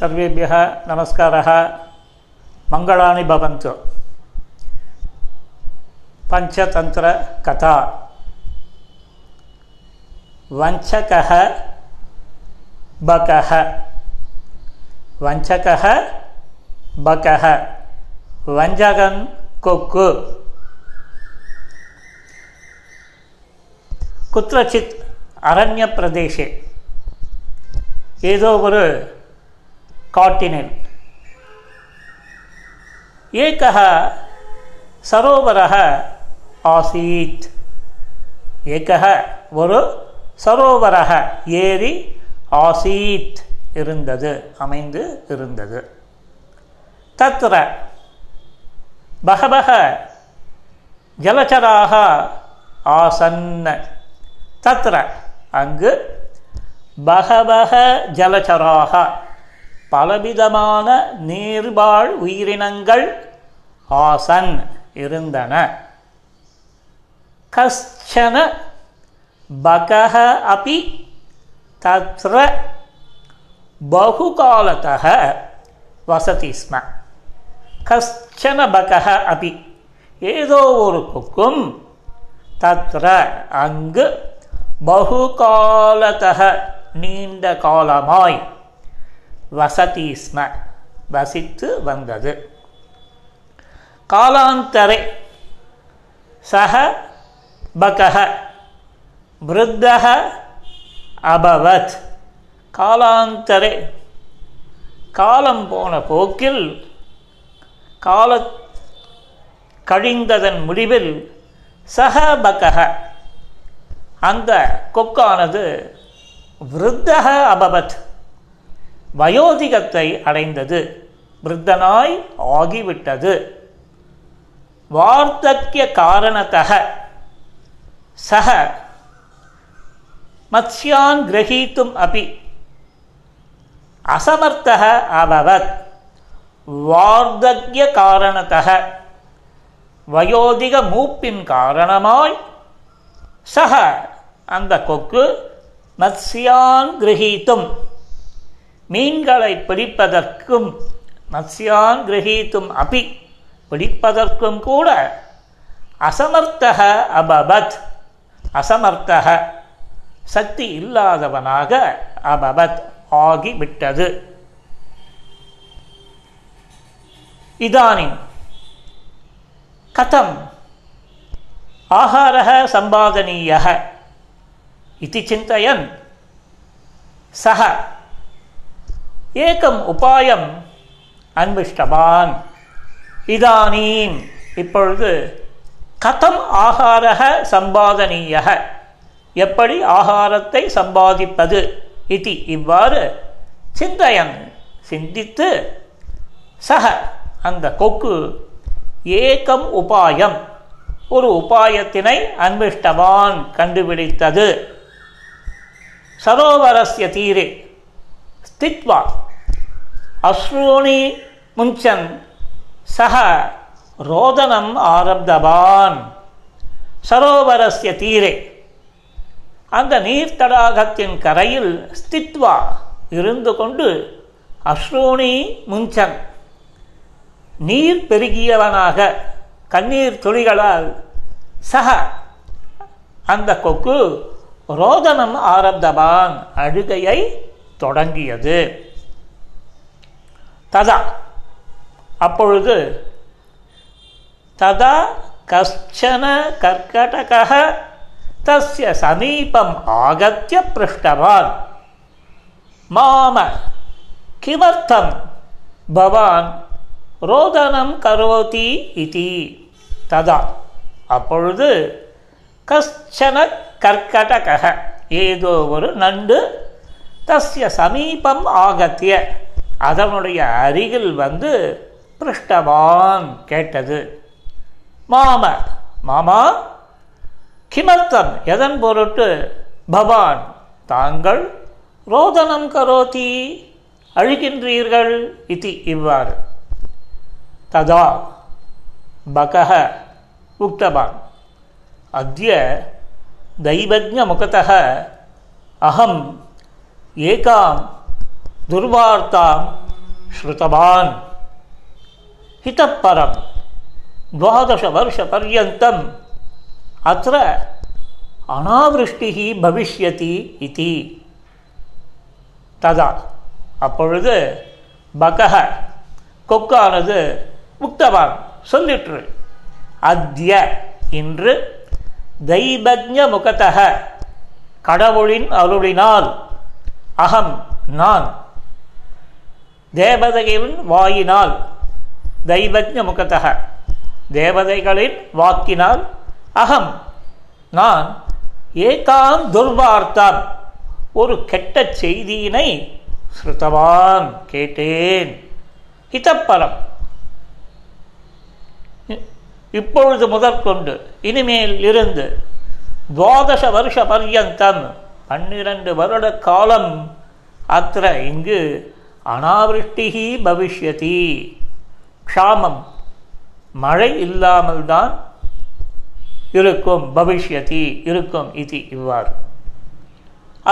सर्वेभ्यः नमस्कार। मंगला भवन्तु। पञ्चतन्त्रकथा वञ्चकः बक। वञ्चकः बकः। वञ्जगन् कोक्कु। कुत्रचित् अरण्यप्रदेशे। एदो காட்டினில் एकः सरोवरः आसीत् एकः ஒரு சரோவரக ஏரி ஆசீத் இருந்தது அமைந்து இருந்தது தத்ர பகவக ஜலச்சராக ஆசன் தத்ர அங்கு பகவக ஜலச்சராக பலவிதமான நீர்வாழ் உயிரினங்கள் ஆசன் இருந்தன. கஷ்டன பகஹ அபி தத்ர பகுகாலத்தக வசதி ஸ்ம. கஷ்டன பகஹ அபி ஏதோ ஒரு கொக்கும் தத்ர அங்கு பகுகாலத்தக நீண்ட காலமாய் வசதி ஸ்ம வசித்து வந்தது. காலாந்தரே சக பகக விருத்தः அபவத். காலாந்தரே காலம் போன போக்கில் கால கழிந்ததன் முடிவில் சக பகக அந்த கொக்கானது விருத்தக அபவத். வயோதிகத்தை அடைந்தது. விருத்தனாய் ஆகிவிட்டது. வார்த்தக்கிய காரணத்தக. சக. மத்ஸ்யான் கிரகீத்தும் அபி. அசமர்த்தக அபவத் வார்த்தக்கிய காரணத்தக. வயோதிக மூப்பின் காரணமாய். சக. அந்த கொக்கு மத்ஸ்யான் கிரகீத்தும். மீன்களை பிடிப்பதற்கும் மத்ஸ்யான் கிரகீத்தும் அபி பிடிப்பதற்கும் கூட அசமர்த்தக அபபத் அசமர்த்தக சக்தி இல்லாதவனாக அபபத் ஆகிவிட்டது. இதானின் கதம். ஆகாரக சம்பாதனீய இது சிந்தையன். சக ஏக்கம் உபாயம் அன்பிஷ்டவான் இதானீம். இப்பொழுது கதம் ஆகாரக சம்பாதனீயக எப்படி ஆகாரத்தை சம்பாதிப்பது? இது இவ்வாறு சிந்தயன் சிந்தித்து சக அந்த கொக்கு ஏக்கம் உபாயம். ஒரு உபாயத்தினை அன்பிஷ்டவான் கண்டுபிடித்தது. சரோவரஸ்ய தீரே. ஸ்தித்வா அஸ்ரூணி முஞ்சன் சக ரோதனம் ஆரப்தவான் சரோவரஸ்ய தீரே அந்த நீர்த்தடாகத்தின் கரையில் ஸ்தித்வா இருந்து கொண்டு அஸ்ரூணி முஞ்சன். நீர் பெருகியவனாக கண்ணீர் துளிகளால் சக அந்த கொக்கு ரோதனம் ஆரப்தவான் அழுகையை தொடங்கியது. ததா. அப்பொழுது ததா கஷ்டன கர்கடக தஸ்ய சமீபம் ஆகத்திய பிருஷ்டவான். மாம கிமர்த்தம் பவான் ரோதனம் கரோதி இதி ததா. அப்பொழுது கஷ்டன கர்கடக ஏதோ ஒரு நண்டு தஸ்ய சமீபம் ஆகத்திய. அதனுடைய அருகில் வந்து பிருஷ்டவான் கேட்டது. மாம மாமா கிமர்த்தம் எதன் பொருட்டு? பவான் தாங்கள் ரோதனம் கரோதி அழுகின்றீர்கள் இது இவ்வாறு. ததா பகஹ உக்தவான். அத்ய தைவஜ முகத்தக அகம் अहम् एकां दुर्वार्तां श्रुतवान् इतः परं द्वादशवर्षपर्यन्तम् अत्र அனாவிருஷ்டிः பவிஷ்யதி இதி ததா அப்பொழுது பகக கொக்கானது உக்தவான் சொல்லிற்று அத்ய இன்று தெய்வஜ முகத்தக கடவுளின் அருளினால் அகம் நான். தேவதையின் வாயினால் தெய்வஜ முகத்தக. தேவதைகளின் வாக்கினால் அகம் நான். ஏகாம் துர்வார்த்தாம். ஒரு கெட்ட செய்தியினை ஸ்ருதவான் கேட்டேன். ஹிதப்பரம் இப்பொழுது முதற்கொண்டு இனிமேல் இருந்து துவாதச வருஷ பர்யந்தம். பன்னிரண்டு வருட காலம் அத்திர இங்கு அனாவிருஷ்டிகி பவிஷ்யதி. க்ஷாமம். மழை இல்லாமல் தான் இருக்கும் பவிஷ்யதி இருக்கும் இது இவ்வாறு.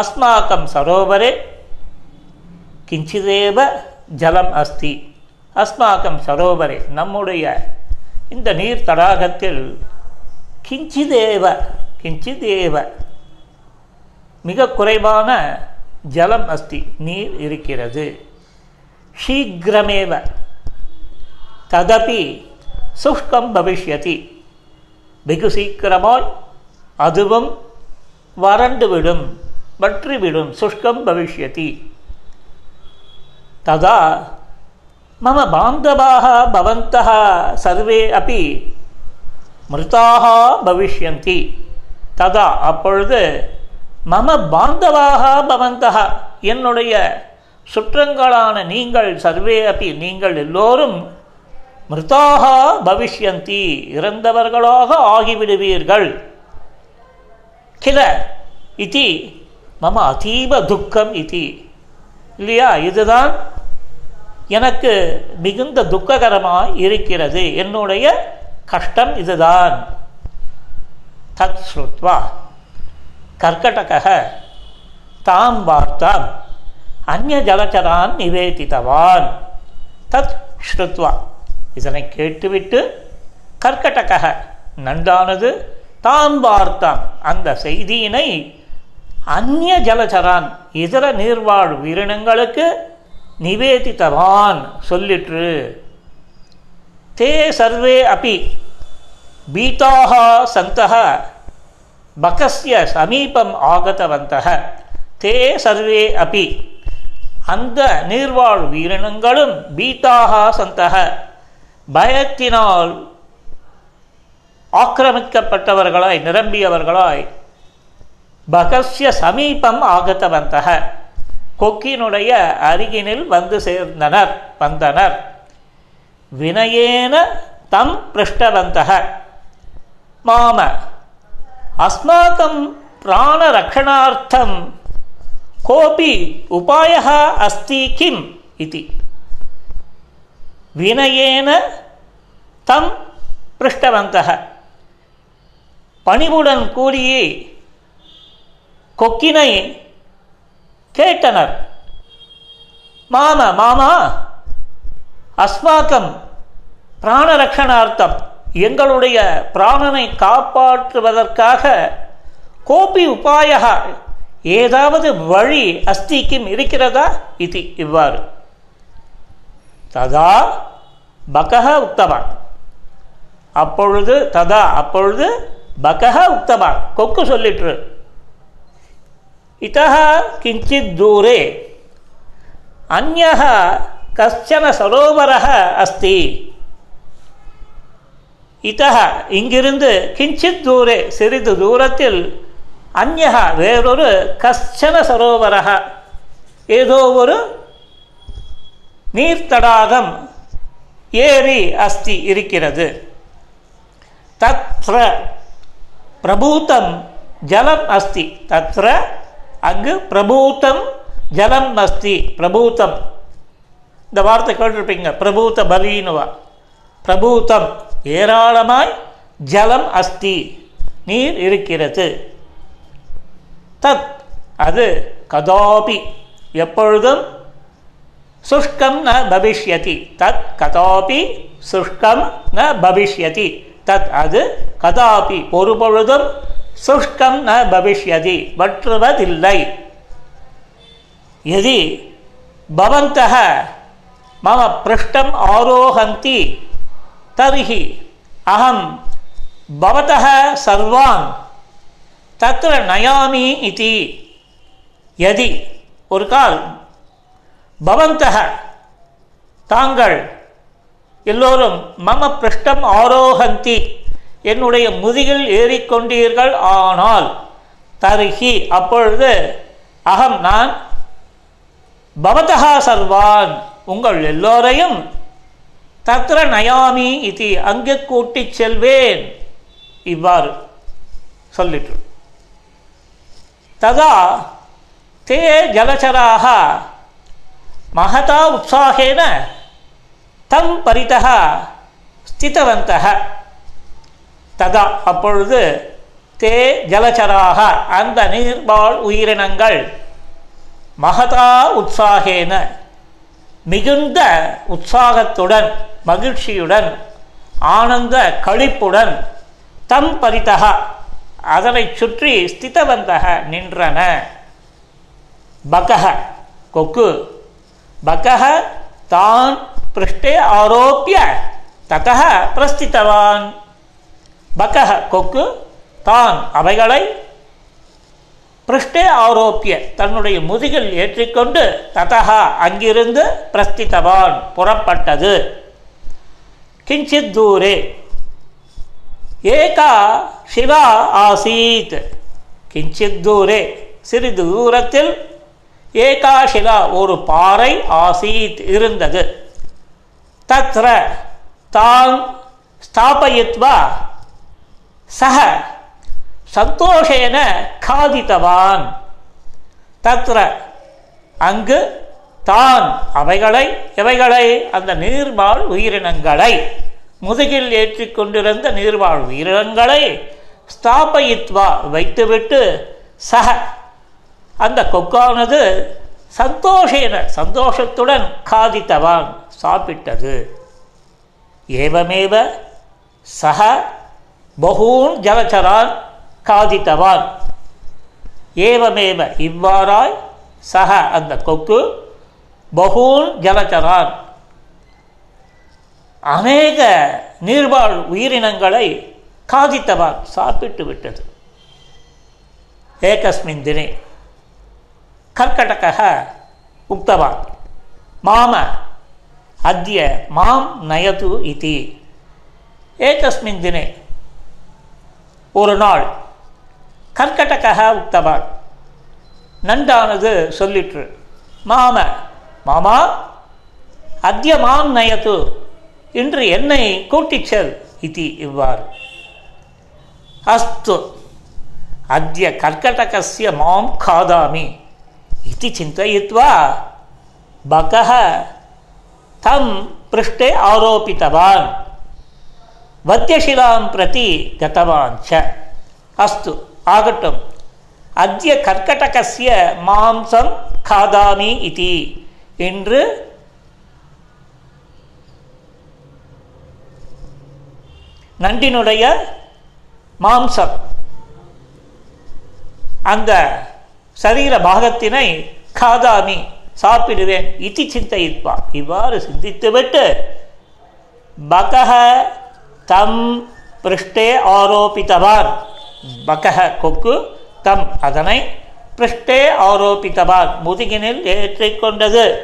அஸ்மாக்கம் சரோவரே கிஞ்சிதேவ ஜலம் அஸ்தி. அஸ்மாக்கம் சரோவரே நம்முடைய இந்த நீர் தடாகத்தில் கிஞ்சிதேவ கிஞ்சிதேவ மிக குறைவான ஜலம் அஸ்தி நீர் இருக்கிறது. சீக்கிரமேவ ததபி சுஷ்கம் பவிஷ்யதி. வெகு சீக்கிரமாய் அதுவும் வறண்டுவிடும் வற்றிவிடும் சுஷ்கம் பவிஷ்யதி. ததா மம பாந்தவாக பவந்தः சர்வே அப்படி மிருதாக பவிஷ்யந்தி. ததா அப்பொழுது மம பாந்தவாக பவந்தः என்னுடைய சுற்றங்களான நீங்கள் சர்வே அப்படி நீங்கள் எல்லோரும் மிருதாக பவிஷ்யந்தி இறந்தவர்களாக ஆகிவிடுவீர்கள். கில இது மம அதீவ துக்கம் இது. இல்லையா? இதுதான் எனக்கு மிகுந்த துக்ககரமாக இருக்கிறது. என்னுடைய கஷ்டம் இதுதான். தத் ஸ்ருத்வா. கர்க்கடக தாம் வார்த்தாம். அந்நிய ஜலச்சரான் நிவேதித்தவான். தத் ஸ்ருத்வா. இதனை கேட்டுவிட்டு கர்க்கடக நன்றானது. தாம் வார்த்தாம். அந்த செய்தியினை அந்நிய ஜலச்சரான் இதர நீர்வாழ் உயிரினங்களுக்கு நிவேதித்தவான் சொல்லிற்று. தே சர்வே அப்பி பீதாக சந்தக பகஸ்ய சமீபம் ஆகத்தவந்தக தே சர்வே அப்பி அந்த நீர்வாழ் உயிரினங்களும் பீதாக சந்தக. பயத்தினால் ஆக்கிரமிக்கப்பட்டவர்களாய் நிரம்பியவர்களாய் பகஸ்ய சமீபம் ஆகத்தவந்தக கொக்கினுடைய அருகினில் வந்து சேர்ந்தனர் வந்தனர். வினயேன தம் பிருஷ்டவந்தக. மாம அஸ்மாக்கம் பிராணரக்ஷணார்த்தம் கோபி உபாய அஸ்தி கிம் இது வினயேன தம் பிருஷ்டவந்தக பணிவுடன் கூறியே கொக்கினை கேட்டனர் மாம மாமா அஸ்மாக்கம் பிராணரக்ஷணார்த்தம் எங்களுடைய பிராணனை காப்பாற்றுவதற்காக கோபி உபாயா ஏதாவது வழி அஸ்திக்கும் இருக்கிறதா? இது இவ்வாறு. ததா பகஹ உக்தவான். அப்பொழுது ததா அப்பொழுது பகஹ உக்தவான். கொக்கு சொல்லிற்று. இத்தக கிஞ்சித் தூரே. அந்நக கஷ்டன சரோவரக அஸ்தி. इतः இங்கிருந்து கிஞ்சித் தூரே சிறிது தூரத்தில் அந்யக வேறொரு கஷ்டன சரோவரக. ஏதோ ஒரு நீர்த்தடாகம் ஏரி அஸ்தி இருக்கிறது. தத்ர பிரபூத்தம் ஜலம் அஸ்தி. தத்ர அங்கு பிரபூத்தம் ஜலம் அஸ்தி. பிரபூத்தம் இந்த வார்த்தை கேட்டிருப்பீங்க. பிரபூத்த பலின்னுவா. பிரபூத்தம் ஏராளமாய் ஜலம் அஸ்தி. நீர் இருக்கிறது. தத் அது கதோபி. எப்பொழுதும் சுஷ்கம் ந பவிஷ்யதி. தத் கதோபி சுஷ்கம் ந பவிஷ்யதி. தத் அது கதாபி. ஒருபொழுதும் சுஷ்கம் ந பவிஷ்யதி. வற்றுவதில்லை. எதி பவந்தக மம பிருஷ்டம் ஆரோகந்தி தருகி அகம் பவத்தக சர்வான் தத்திர நயாமி இதி யதி ஒரு கால் பவந்தக தாங்கள் எல்லோரும் மம பிருஷ்டம் ஆரோகந்தி என்னுடைய முதுகில் ஏறிக்கொண்டீர்கள் ஆனால் தருகி அப்பொழுது அகம் நான் பவதகா சர்வான் உங்கள் எல்லோரையும் தத்ர நயாமி இது அங்கே கூட்டி செல்வேன். இவ்வாறு சொல்லிட்டு ததா தே ஜலச்சராக மகதா உற்சாகேன தம் பரிதः ஸ்திதவந்த ததா அப்பொழுது தே ஜலச்சராக அந்த நீர்வாழ் உயிரினங்கள் மகதா உற்சாகேன மிகுந்த உற்சாகத்துடன் மகிழ்ச்சியுடன் ஆனந்த களிப்புடன் தம் பரிதக அதனை சுற்றி ஸ்திதவந்தக நின்றன. பகக கொக்கு. பகக தான் பிருஷ்டே ஆரோப்பிய ததக பிரஸ்தித்தவான் பகக கொக்கு தான் அவைகளை பிருஷ்டே ஆரோப்பிய தன்னுடைய முதுகில் ஏற்றிக்கொண்டு ததா அங்கிருந்து பிரஸ்தித்தவான் புறப்பட்டது. கிஞ்சித் தூரே. ஏகா சிவா ஆசீத். கிஞ்சித் தூரே. சிறிது தூரத்தில் ஏகா சிலா ஒரு பாறை ஆசீத் இருந்தது. தத்ர தான் ஸ்தாபயித்வா சக சந்தோஷேன காதித்தவான். தத்ர அங்கு தான் அவைகளை எவைகளை அந்த நீர்வாழ் உயிரினங்களை முதுகில் ஏற்றிக்கொண்டிருந்த நீர்வாழ் உயிரினங்களை ஸ்தாபயித்வா வைத்துவிட்டு சக அந்த கொக்கானது சந்தோஷேன சந்தோஷத்துடன் காதித்தவான் சாப்பிட்டது. ஏவமேவ சக பகூன் ஜலச்சரான் காதித்தவான் ஏவமேவ இவ்வாறாய் சக அந்த கொக்கு பகூன் ஜலச்சரான் அநேக நீர்வாழ் உயிரினங்களை காதித்தவான் சாப்பிட்டு விட்டது. ஏகஸ்மின் தினே. கர்க்கடக உக்தவான். மாம அத்திய மாம் நயது இதி. ஏகஸ்மின் தினே. ஒரு நாள் கர்க்கடக உக்தவான் நண்டானது சொல்லிற்று மாம மாமா அத்திய மாம் நயது இன்று என்னை கூட்டிச் செல் இது இவ்வாறு அஸ்து அத்திய கர்க்கடகஸ்ய மாம் खादामि इति चिन्तयित्वा बकः तं पृष्ठे आरोपितवान् वद्यशिलां प्रति गतवान् च अस्तु ஆகட்டும். அத்திய கர்க்கடகசிய மாம்சம் காதாமி இதி என்று நண்டினுடைய மாம்சம். அந்த சரீர பாகத்தினை காதாமி சாப்பிடுவேன் இத்தி சிந்தையிப்பான் இவ்வாறு சிந்தித்துவிட்டு பகஹ தம் பிருஷ்டே ஆரோபித்தவான். பகஹ கொக்கு தம் அதனை பிருஷ்டே ஆரோபித்தவான். முதுகினில் ஏற்றிக்கொண்டது.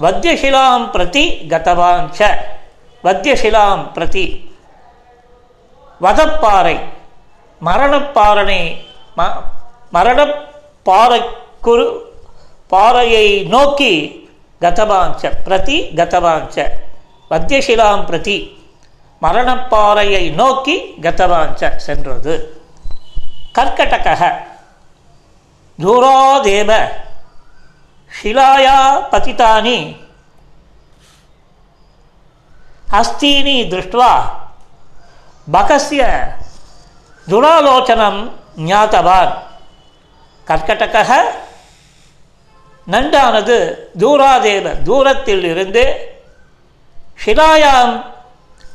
வத்தியசிலாம் பிரதி கதவான் ச. வத்தியசிலாம் பிரதி வதப்பாறை. மரணப்பாறனை ம மரணப்பாறைக்குரு பாறையை நோக்கி கதவான் ச. பிரதி கதவான் ச. வத்தியசிலாம் பிரதி மரணப்பாறையை நோக்கி கதவாஞ்ச சென்றது. கர்க்கடக தூரோதேவ. ஷிலாயா பதித்தானி அஸ்தீனி திருஷ்டுவா. பகசிய துராலோச்சனம் ஞாத்தவான். கர்க்கடக நண்டானது தூராதேவ. தூரத்தில் இருந்து ஷிலாயாம்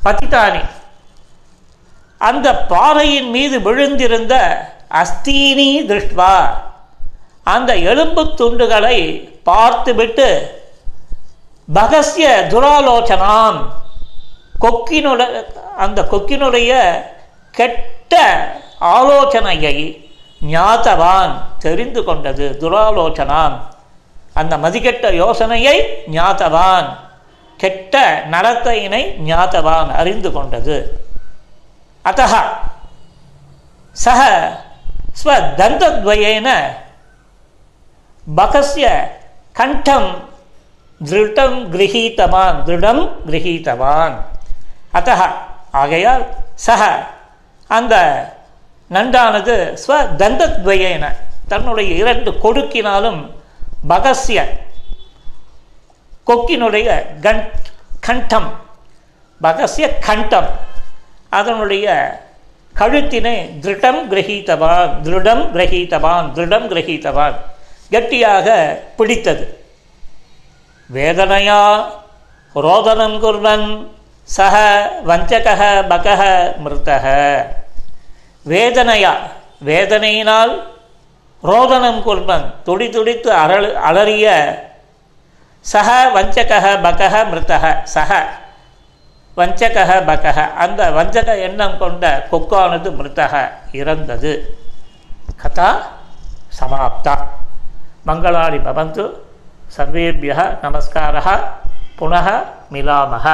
பத்திதானி அந்த பாறையின் மீது விழுந்திருந்த அஸ்தீனி திருஷ்டுவா அந்த எலும்பு துண்டுகளை பார்த்துவிட்டு பகஸ்ய துராலோச்சனாம் கொக்கினுட அந்த கொக்கினுடைய கெட்ட ஆலோசனையை ஞாத்தவான் தெரிந்து கொண்டது துராலோச்சனான் அந்த மதிக்கெட்ட யோசனையை ஞாத்தவான் கெட்ட நடத்தையினை ஞாத்தவான் அறிந்து கொண்டது. அத்த சக ஸ்வதந்தத்வயேன பகஸ்ய கண்டம் திருடம் கிரகீத்தவான் திருடம் கிரகீத்தவான். அத்த ஆகையால் சக அந்த நண்டானது ஸ்வதந்தத்வயேன தன்னுடைய இரண்டு கொடுக்கினாலும் பகஸ்ய கொக்கினுடைய கண் கண்டம் பகசிய கண்டம். அதனுடைய கழுத்தினை திருடம் கிரகித்தவான் திருடம் கிரகித்தவான் திருடம் கிரகித்தவான். கட்டியாக பிடித்தது. வேதனையா ரோதனம் குர்வன் சக வஞ்சக பகக மிருத்தக. வேதனையா வேதனையினால் ரோதனம் குர்வன் துடி துடித்து அரளு அலறிய சக வஞ்சக பகக மிருதக சக வஞ்சக பகக அந்த வஞ்சக எண்ணம் கொண்ட கொக்கானது மிருதக இறந்தது. கதா சமாப்தா. மங்களாடி பவந்து சர்வேபிய நமஸ்கார புனக மிலாமக